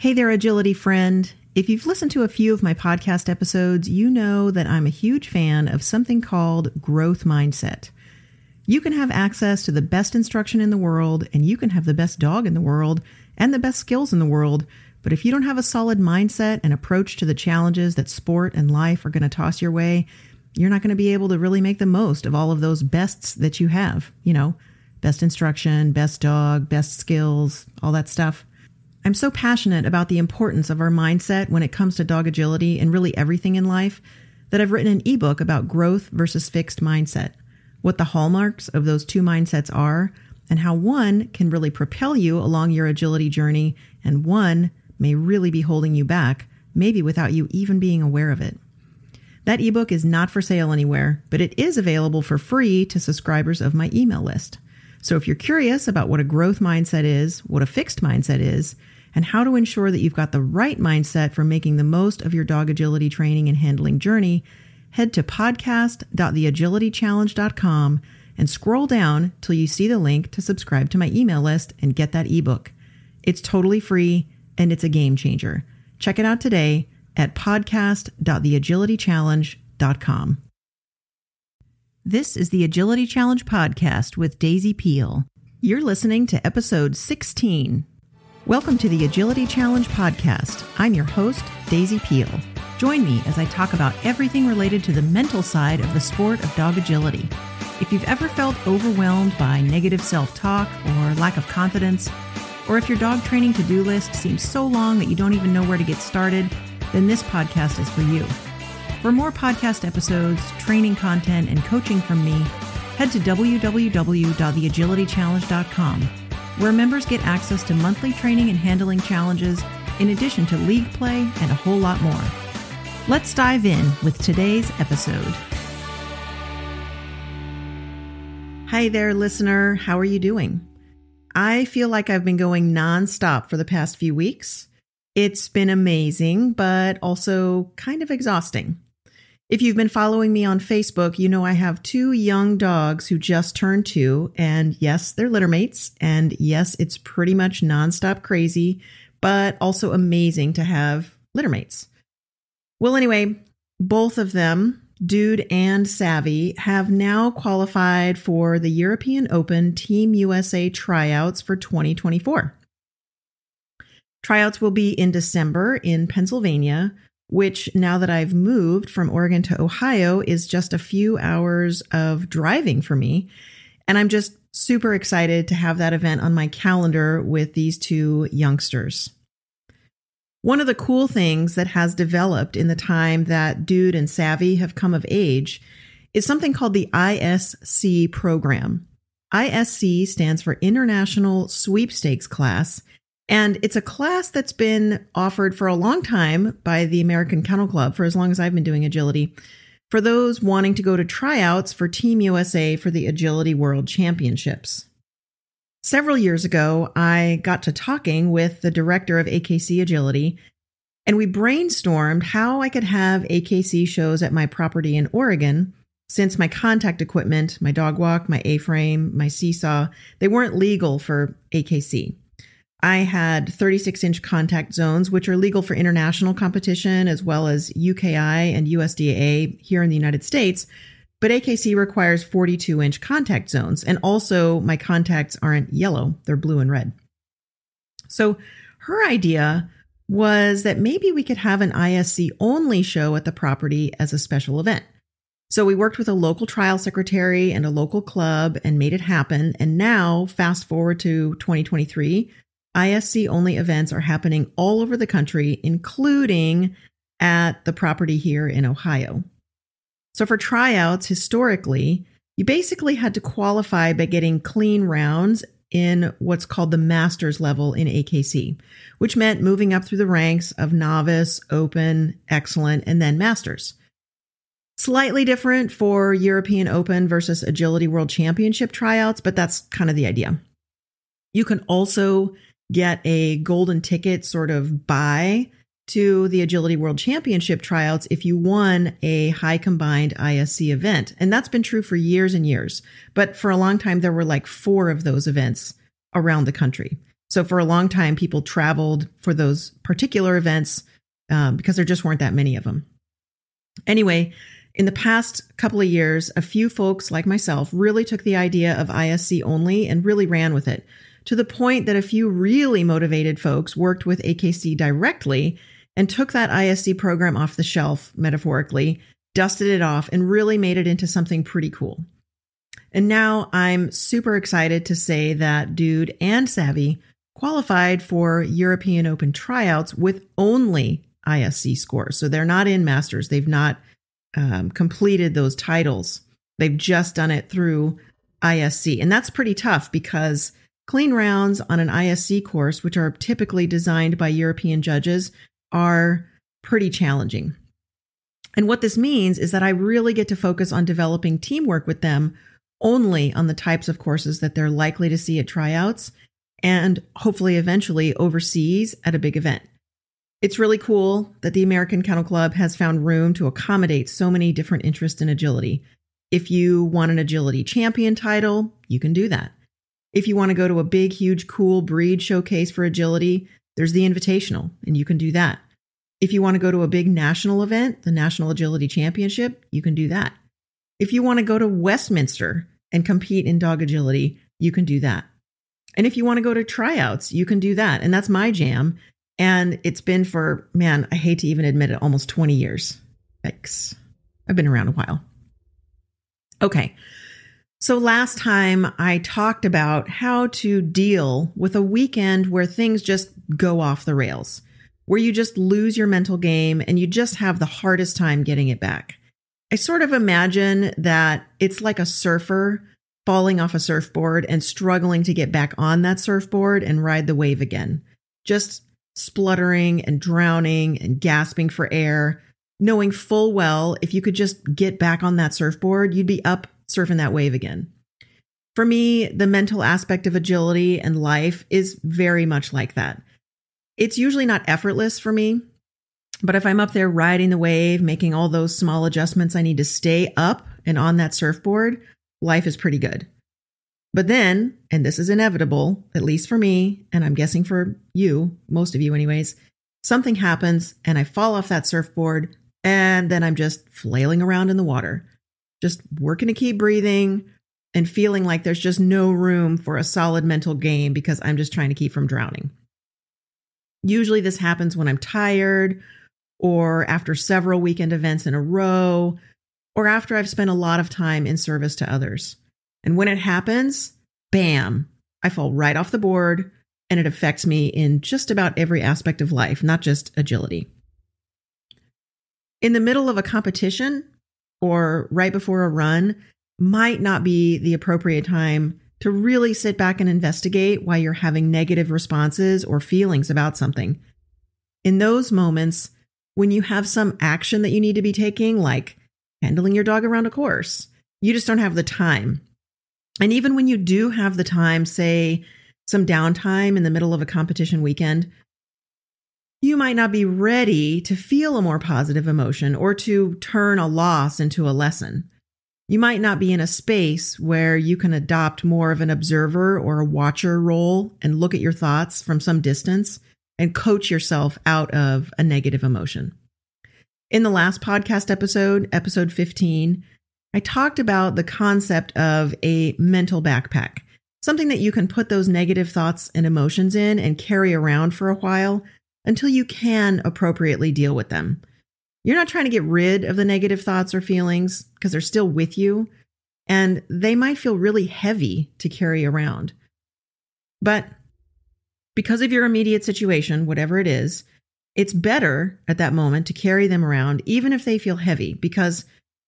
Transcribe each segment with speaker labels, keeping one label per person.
Speaker 1: Hey there, agility friend. If you've listened to a few of my podcast episodes, you know that I'm a huge fan of something called growth mindset. You can have access to the best instruction in the world, and you can have the best dog in the world and the best skills in the world. But if you don't have a solid mindset and approach to the challenges that sport and life are going to toss your way, you're not going to be able to really make the most of all of those bests that you have. You know, best instruction, best dog, best skills, all that stuff. I'm so passionate about the importance of our mindset when it comes to dog agility and really everything in life that I've written an ebook about growth versus fixed mindset, what the hallmarks of those two mindsets are, and how one can really propel you along your agility journey and one may really be holding you back, maybe without you even being aware of it. That ebook is not for sale anywhere, but it is available for free to subscribers of my email list. So if you're curious about what a growth mindset is, what a fixed mindset is, and how to ensure that you've got the right mindset for making the most of your dog agility training and handling journey, head to podcast.theagilitychallenge.com and scroll down till you see the link to subscribe to my email list and get that ebook. It's totally free and it's a game changer. Check it out today at podcast.theagilitychallenge.com. This is the Agility Challenge podcast with Daisy Peel. You're listening to episode 16 Welcome to the Agility Challenge podcast. I'm your host, Daisy Peel. Join me as I talk about everything related to the mental side of the sport of dog agility. If you've ever felt overwhelmed by negative self talk or lack of confidence, or if your dog training to do list seems so long that you don't even know where to get started, then this podcast is for you. For more podcast episodes, training content, and coaching from me, head to www.theagilitychallenge.com where members get access to monthly training and handling challenges, in addition to league play and a whole lot more. Let's dive in with today's episode. Hi there, listener. How are you doing? I feel like I've been going nonstop for the past few weeks. It's been amazing, but also kind of exhausting. If you've been following me on Facebook, you know I have two young dogs who just turned two. And yes, they're littermates. And yes, it's pretty much nonstop crazy, but also amazing to have littermates. Well, anyway, both of them, Dude and Savvy, have now qualified for the European Open Team USA tryouts for 2024. Tryouts will be in December in Pennsylvania which now that I've moved from Oregon to Ohio is just a few hours of driving for me. And I'm just super excited to have that event on my calendar with these two youngsters. One of the cool things that has developed in the time that Dude and Savvy have come of age is something called the ISC program. ISC stands for International Sweepstakes Class, and it's a class that's been offered for a long time by the American Kennel Club for as long as I've been doing agility. For those wanting to go to tryouts for Team USA for the Agility World Championships. Several years ago, I got to talking with the director of AKC Agility, and we brainstormed how I could have AKC shows at my property in Oregon since my contact equipment, my dog walk, my A frame, my seesaw, they weren't legal for AKC. I had 36 inch contact zones, which are legal for international competition as well as UKI and USDAA here in the United States. But AKC requires 42 inch contact zones. And also, my contacts aren't yellow, they're blue and red. So her idea was that maybe we could have an ISC only show at the property as a special event. So we worked with a local trial secretary and a local club and made it happen. And now, fast forward to 2023, ISC only events are happening all over the country, including at the property here in Ohio. So, for tryouts, historically, you basically had to qualify by getting clean rounds in what's called the master's level in AKC, which meant moving up through the ranks of novice, open, excellent, and then masters. Slightly different for European Open versus Agility World Championship tryouts, but that's kind of the idea. You can also get a golden ticket sort of bye to the Agility World Championship tryouts if you won a high combined ISC event. And that's been true for years and years. But for a long time, there were like four of those events around the country. So for a long time, people traveled for those particular events um, because there just weren't that many of them. Anyway, in the past couple of years, a few folks like myself really took the idea of ISC only and really ran with it to the point that a few really motivated folks worked with AKC directly and took that ISC program off the shelf, metaphorically, dusted it off, and really made it into something pretty cool. And now I'm super excited to say that Dude and Savvy qualified for European Open tryouts with only ISC scores. So they're not in Masters, they've not um, completed those titles. They've just done it through ISC. And that's pretty tough because clean rounds on an ISC course, which are typically designed by European judges, are pretty challenging. And what this means is that I really get to focus on developing teamwork with them only on the types of courses that they're likely to see at tryouts and hopefully eventually overseas at a big event. It's really cool that the American Kennel Club has found room to accommodate so many different interests in agility. If you want an agility champion title, you can do that. If you want to go to a big, huge, cool breed showcase for agility, there's the invitational, and you can do that. If you want to go to a big national event, the National Agility Championship, you can do that. If you want to go to Westminster and compete in dog agility, you can do that. And if you want to go to tryouts, you can do that. And that's my jam. And it's been for, man, I hate to even admit it, almost 20 years. Thanks. I've been around a while. Okay. So last time I talked about how to deal with a weekend where things just go off the rails, where you just lose your mental game and you just have the hardest time getting it back. I sort of imagine that it's like a surfer falling off a surfboard and struggling to get back on that surfboard and ride the wave again. Just spluttering and drowning and gasping for air, knowing full well if you could just get back on that surfboard, you'd be up surfing that wave again. For me, the mental aspect of agility and life is very much like that. It's usually not effortless for me, but if I'm up there riding the wave, making all those small adjustments I need to stay up and on that surfboard, life is pretty good. But then, and this is inevitable, at least for me, and I'm guessing for you, most of you, anyways, something happens and I fall off that surfboard and then I'm just flailing around in the water, just working to keep breathing and feeling like there's just no room for a solid mental game because I'm just trying to keep from drowning. Usually, this happens when I'm tired or after several weekend events in a row, or after I've spent a lot of time in service to others. And when it happens, bam, I fall right off the board and it affects me in just about every aspect of life, not just agility. In the middle of a competition or right before a run might not be the appropriate time to really sit back and investigate why you're having negative responses or feelings about something. In those moments, when you have some action that you need to be taking, like handling your dog around a course, you just don't have the time. And even when you do have the time, say some downtime in the middle of a competition weekend, you might not be ready to feel a more positive emotion or to turn a loss into a lesson. You might not be in a space where you can adopt more of an observer or a watcher role and look at your thoughts from some distance and coach yourself out of a negative emotion. In the last podcast episode, episode 15, I talked about the concept of a mental backpack, something that you can put those negative thoughts and emotions in and carry around for a while until you can appropriately deal with them. You're not trying to get rid of the negative thoughts or feelings because they're still with you, and they might feel really heavy to carry around. But because of your immediate situation, whatever it is, it's better at that moment to carry them around, even if they feel heavy, because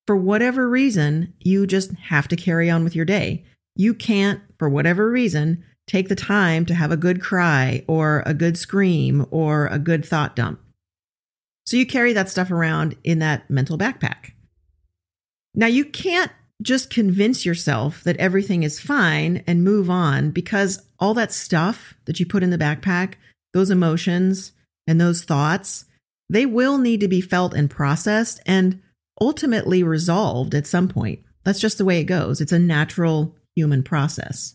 Speaker 1: for whatever reason, you just have to carry on with your day. You can't, for whatever reason, take the time to have a good cry or a good scream or a good thought dump. So you carry that stuff around in that mental backpack. Now, you can't just convince yourself that everything is fine and move on because all that stuff that you put in the backpack, those emotions and those thoughts, they will need to be felt and processed and ultimately resolved at some point. That's just the way it goes. It's a natural human process.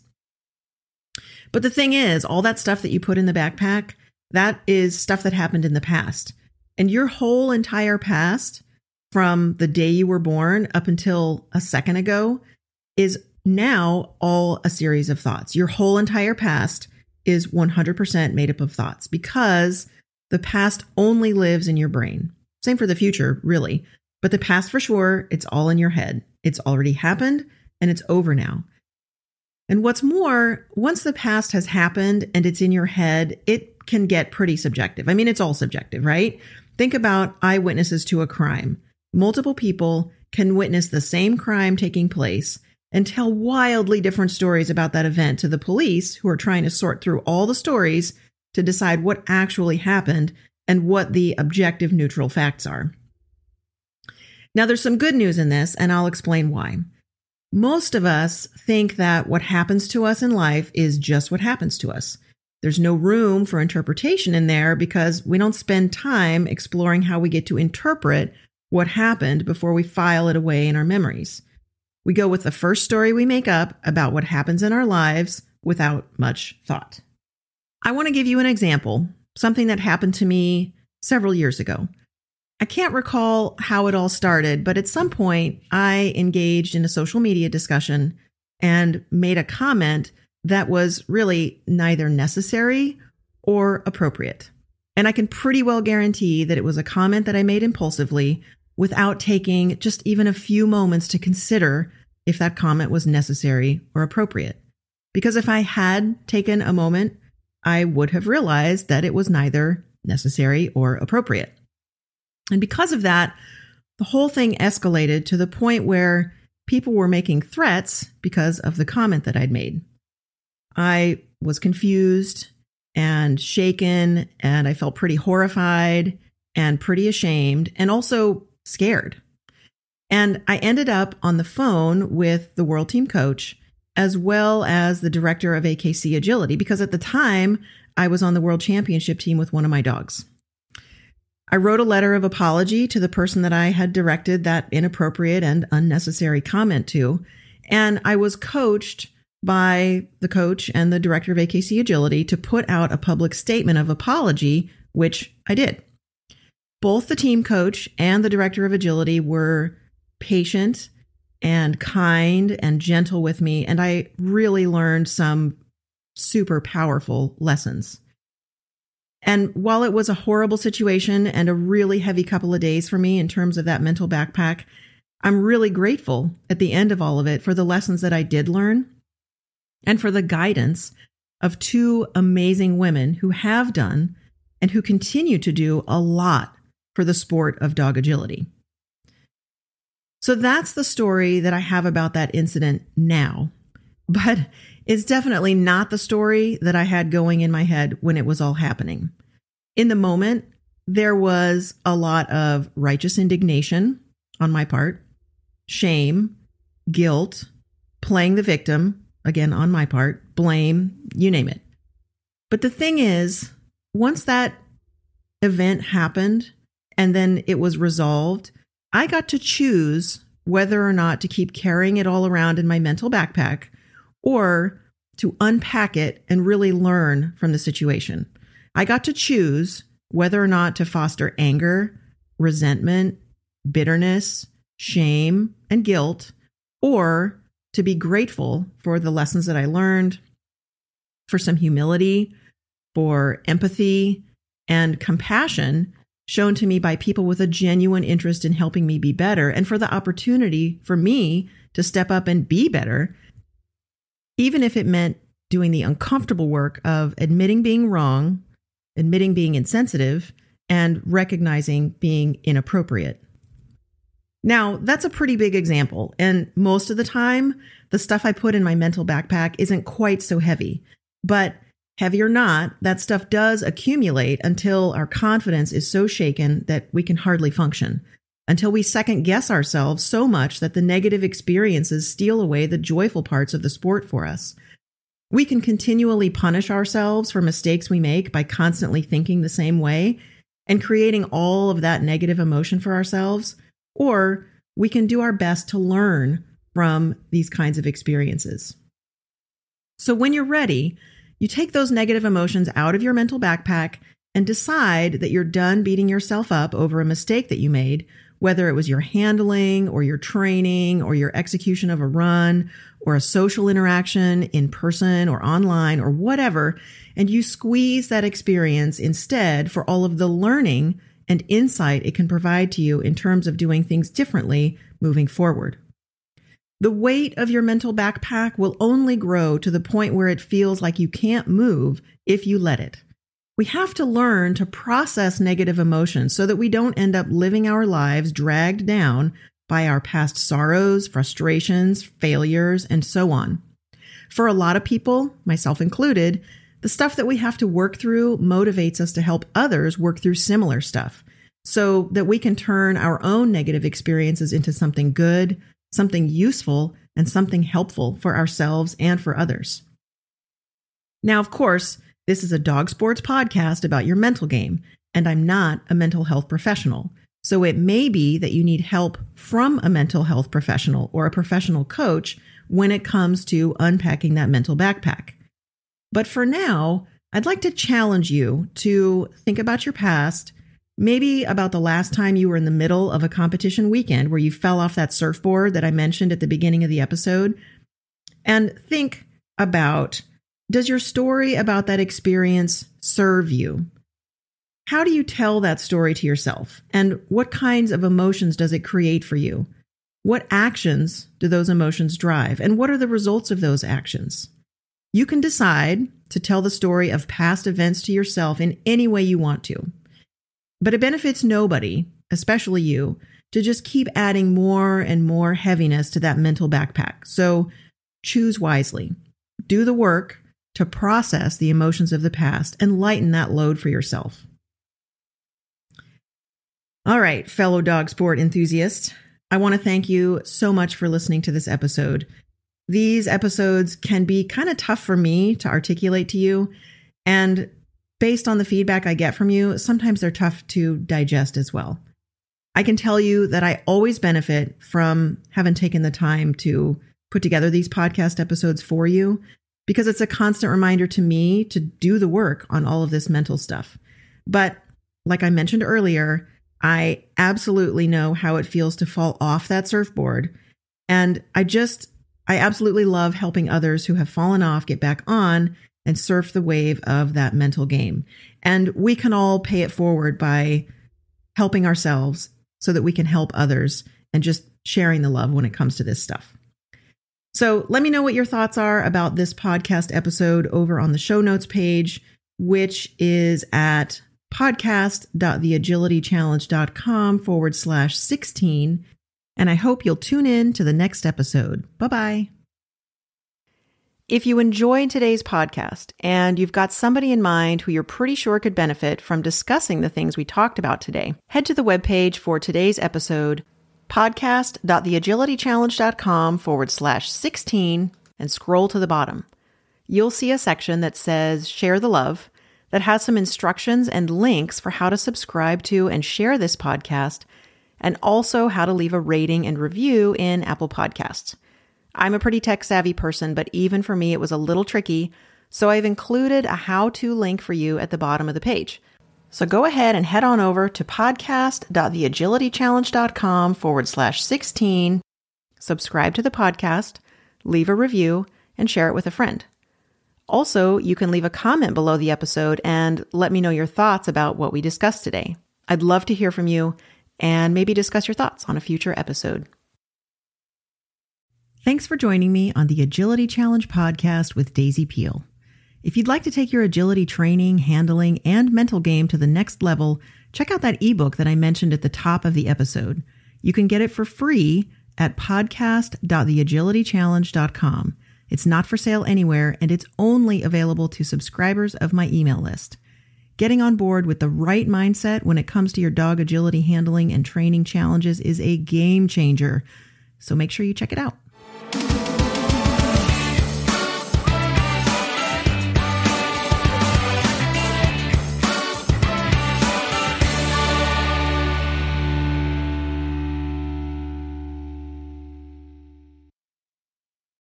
Speaker 1: But the thing is, all that stuff that you put in the backpack, that is stuff that happened in the past. And your whole entire past from the day you were born up until a second ago is now all a series of thoughts. Your whole entire past is 100% made up of thoughts because the past only lives in your brain. Same for the future, really. But the past for sure, it's all in your head. It's already happened and it's over now. And what's more, once the past has happened and it's in your head, it can get pretty subjective. I mean, it's all subjective, right? Think about eyewitnesses to a crime. Multiple people can witness the same crime taking place and tell wildly different stories about that event to the police who are trying to sort through all the stories to decide what actually happened and what the objective neutral facts are. Now, there's some good news in this, and I'll explain why. Most of us think that what happens to us in life is just what happens to us. There's no room for interpretation in there because we don't spend time exploring how we get to interpret what happened before we file it away in our memories. We go with the first story we make up about what happens in our lives without much thought. I want to give you an example, something that happened to me several years ago. I can't recall how it all started, but at some point I engaged in a social media discussion and made a comment that was really neither necessary or appropriate. And I can pretty well guarantee that it was a comment that I made impulsively without taking just even a few moments to consider if that comment was necessary or appropriate. Because if I had taken a moment, I would have realized that it was neither necessary or appropriate. And because of that, the whole thing escalated to the point where people were making threats because of the comment that I'd made. I was confused and shaken, and I felt pretty horrified and pretty ashamed and also scared. And I ended up on the phone with the world team coach as well as the director of AKC Agility because at the time I was on the world championship team with one of my dogs. I wrote a letter of apology to the person that I had directed that inappropriate and unnecessary comment to. And I was coached by the coach and the director of AKC Agility to put out a public statement of apology, which I did. Both the team coach and the director of agility were patient and kind and gentle with me. And I really learned some super powerful lessons. And while it was a horrible situation and a really heavy couple of days for me in terms of that mental backpack, I'm really grateful at the end of all of it for the lessons that I did learn and for the guidance of two amazing women who have done and who continue to do a lot for the sport of dog agility. So that's the story that I have about that incident now. But it's definitely not the story that I had going in my head when it was all happening. In the moment, there was a lot of righteous indignation on my part, shame, guilt, playing the victim, again on my part, blame, you name it. But the thing is, once that event happened and then it was resolved, I got to choose whether or not to keep carrying it all around in my mental backpack or to unpack it and really learn from the situation. I got to choose whether or not to foster anger, resentment, bitterness, shame, and guilt, or to be grateful for the lessons that I learned, for some humility, for empathy, and compassion shown to me by people with a genuine interest in helping me be better, and for the opportunity for me to step up and be better, even if it meant doing the uncomfortable work of admitting being wrong, admitting being insensitive, and recognizing being inappropriate. Now, that's a pretty big example, and most of the time, the stuff I put in my mental backpack isn't quite so heavy. But Heavy or not, that stuff does accumulate until our confidence is so shaken that we can hardly function. Until we second guess ourselves so much that the negative experiences steal away the joyful parts of the sport for us. We can continually punish ourselves for mistakes we make by constantly thinking the same way and creating all of that negative emotion for ourselves, or we can do our best to learn from these kinds of experiences. So when you're ready, you take those negative emotions out of your mental backpack and decide that you're done beating yourself up over a mistake that you made, whether it was your handling or your training or your execution of a run or a social interaction in person or online or whatever, and you squeeze that experience instead for all of the learning and insight it can provide to you in terms of doing things differently moving forward. The weight of your mental backpack will only grow to the point where it feels like you can't move if you let it. We have to learn to process negative emotions so that we don't end up living our lives dragged down by our past sorrows, frustrations, failures, and so on. For a lot of people, myself included, the stuff that we have to work through motivates us to help others work through similar stuff so that we can turn our own negative experiences into something good, something useful, and something helpful for ourselves and for others. Now, of course, this is a dog sports podcast about your mental game, and I'm not a mental health professional. So it may be that you need help from a mental health professional or a professional coach when it comes to unpacking that mental backpack. But for now, I'd like to challenge you to think about your past, maybe about the last time you were in the middle of a competition weekend where you fell off that surfboard that I mentioned at the beginning of the episode, and think about does your story about that experience serve you? How do you tell that story to yourself? And what kinds of emotions does it create for you? What actions do those emotions drive? And what are the results of those actions? You can decide to tell the story of past events to yourself in any way you want to. But it benefits nobody, especially you, to just keep adding more and more heaviness to that mental backpack. So choose wisely. Do the work to process the emotions of the past and lighten that load for yourself. All right, fellow dog sport enthusiasts, I want to thank you so much for listening to this episode. These episodes can be kind of tough for me to articulate to you. And based on the feedback I get from you, sometimes they're tough to digest as well. I can tell you that I always benefit from having taken the time to put together these podcast episodes for you because it's a constant reminder to me to do the work on all of this mental stuff. But like I mentioned earlier, I absolutely know how it feels to fall off that surfboard. And I just, I absolutely love helping others who have fallen off get back on and surf the wave of that mental game. And we can all pay it forward by helping ourselves so that we can help others and just sharing the love when it comes to this stuff. So let me know what your thoughts are about this podcast episode over on the show notes page, which is at podcast.theagilitychallenge.com forward slash 16. And I hope you'll tune in to the next episode. Bye bye. If you enjoyed today's podcast and you've got somebody in mind who you're pretty sure could benefit from discussing the things we talked about today, head to the webpage for today's episode podcast.theagilitychallenge.com forward slash 16 and scroll to the bottom. You'll see a section that says Share the Love that has some instructions and links for how to subscribe to and share this podcast, and also how to leave a rating and review in Apple Podcasts. I'm a pretty tech savvy person, but even for me, it was a little tricky. So I've included a how to link for you at the bottom of the page. So go ahead and head on over to podcast.theagilitychallenge.com forward slash 16, subscribe to the podcast, leave a review, and share it with a friend. Also, you can leave a comment below the episode and let me know your thoughts about what we discussed today. I'd love to hear from you and maybe discuss your thoughts on a future episode. Thanks for joining me on the Agility Challenge podcast with Daisy Peel. If you'd like to take your agility training, handling, and mental game to the next level, check out that ebook that I mentioned at the top of the episode. You can get it for free at podcast.theagilitychallenge.com. It's not for sale anywhere, and it's only available to subscribers of my email list. Getting on board with the right mindset when it comes to your dog agility handling and training challenges is a game changer. So make sure you check it out.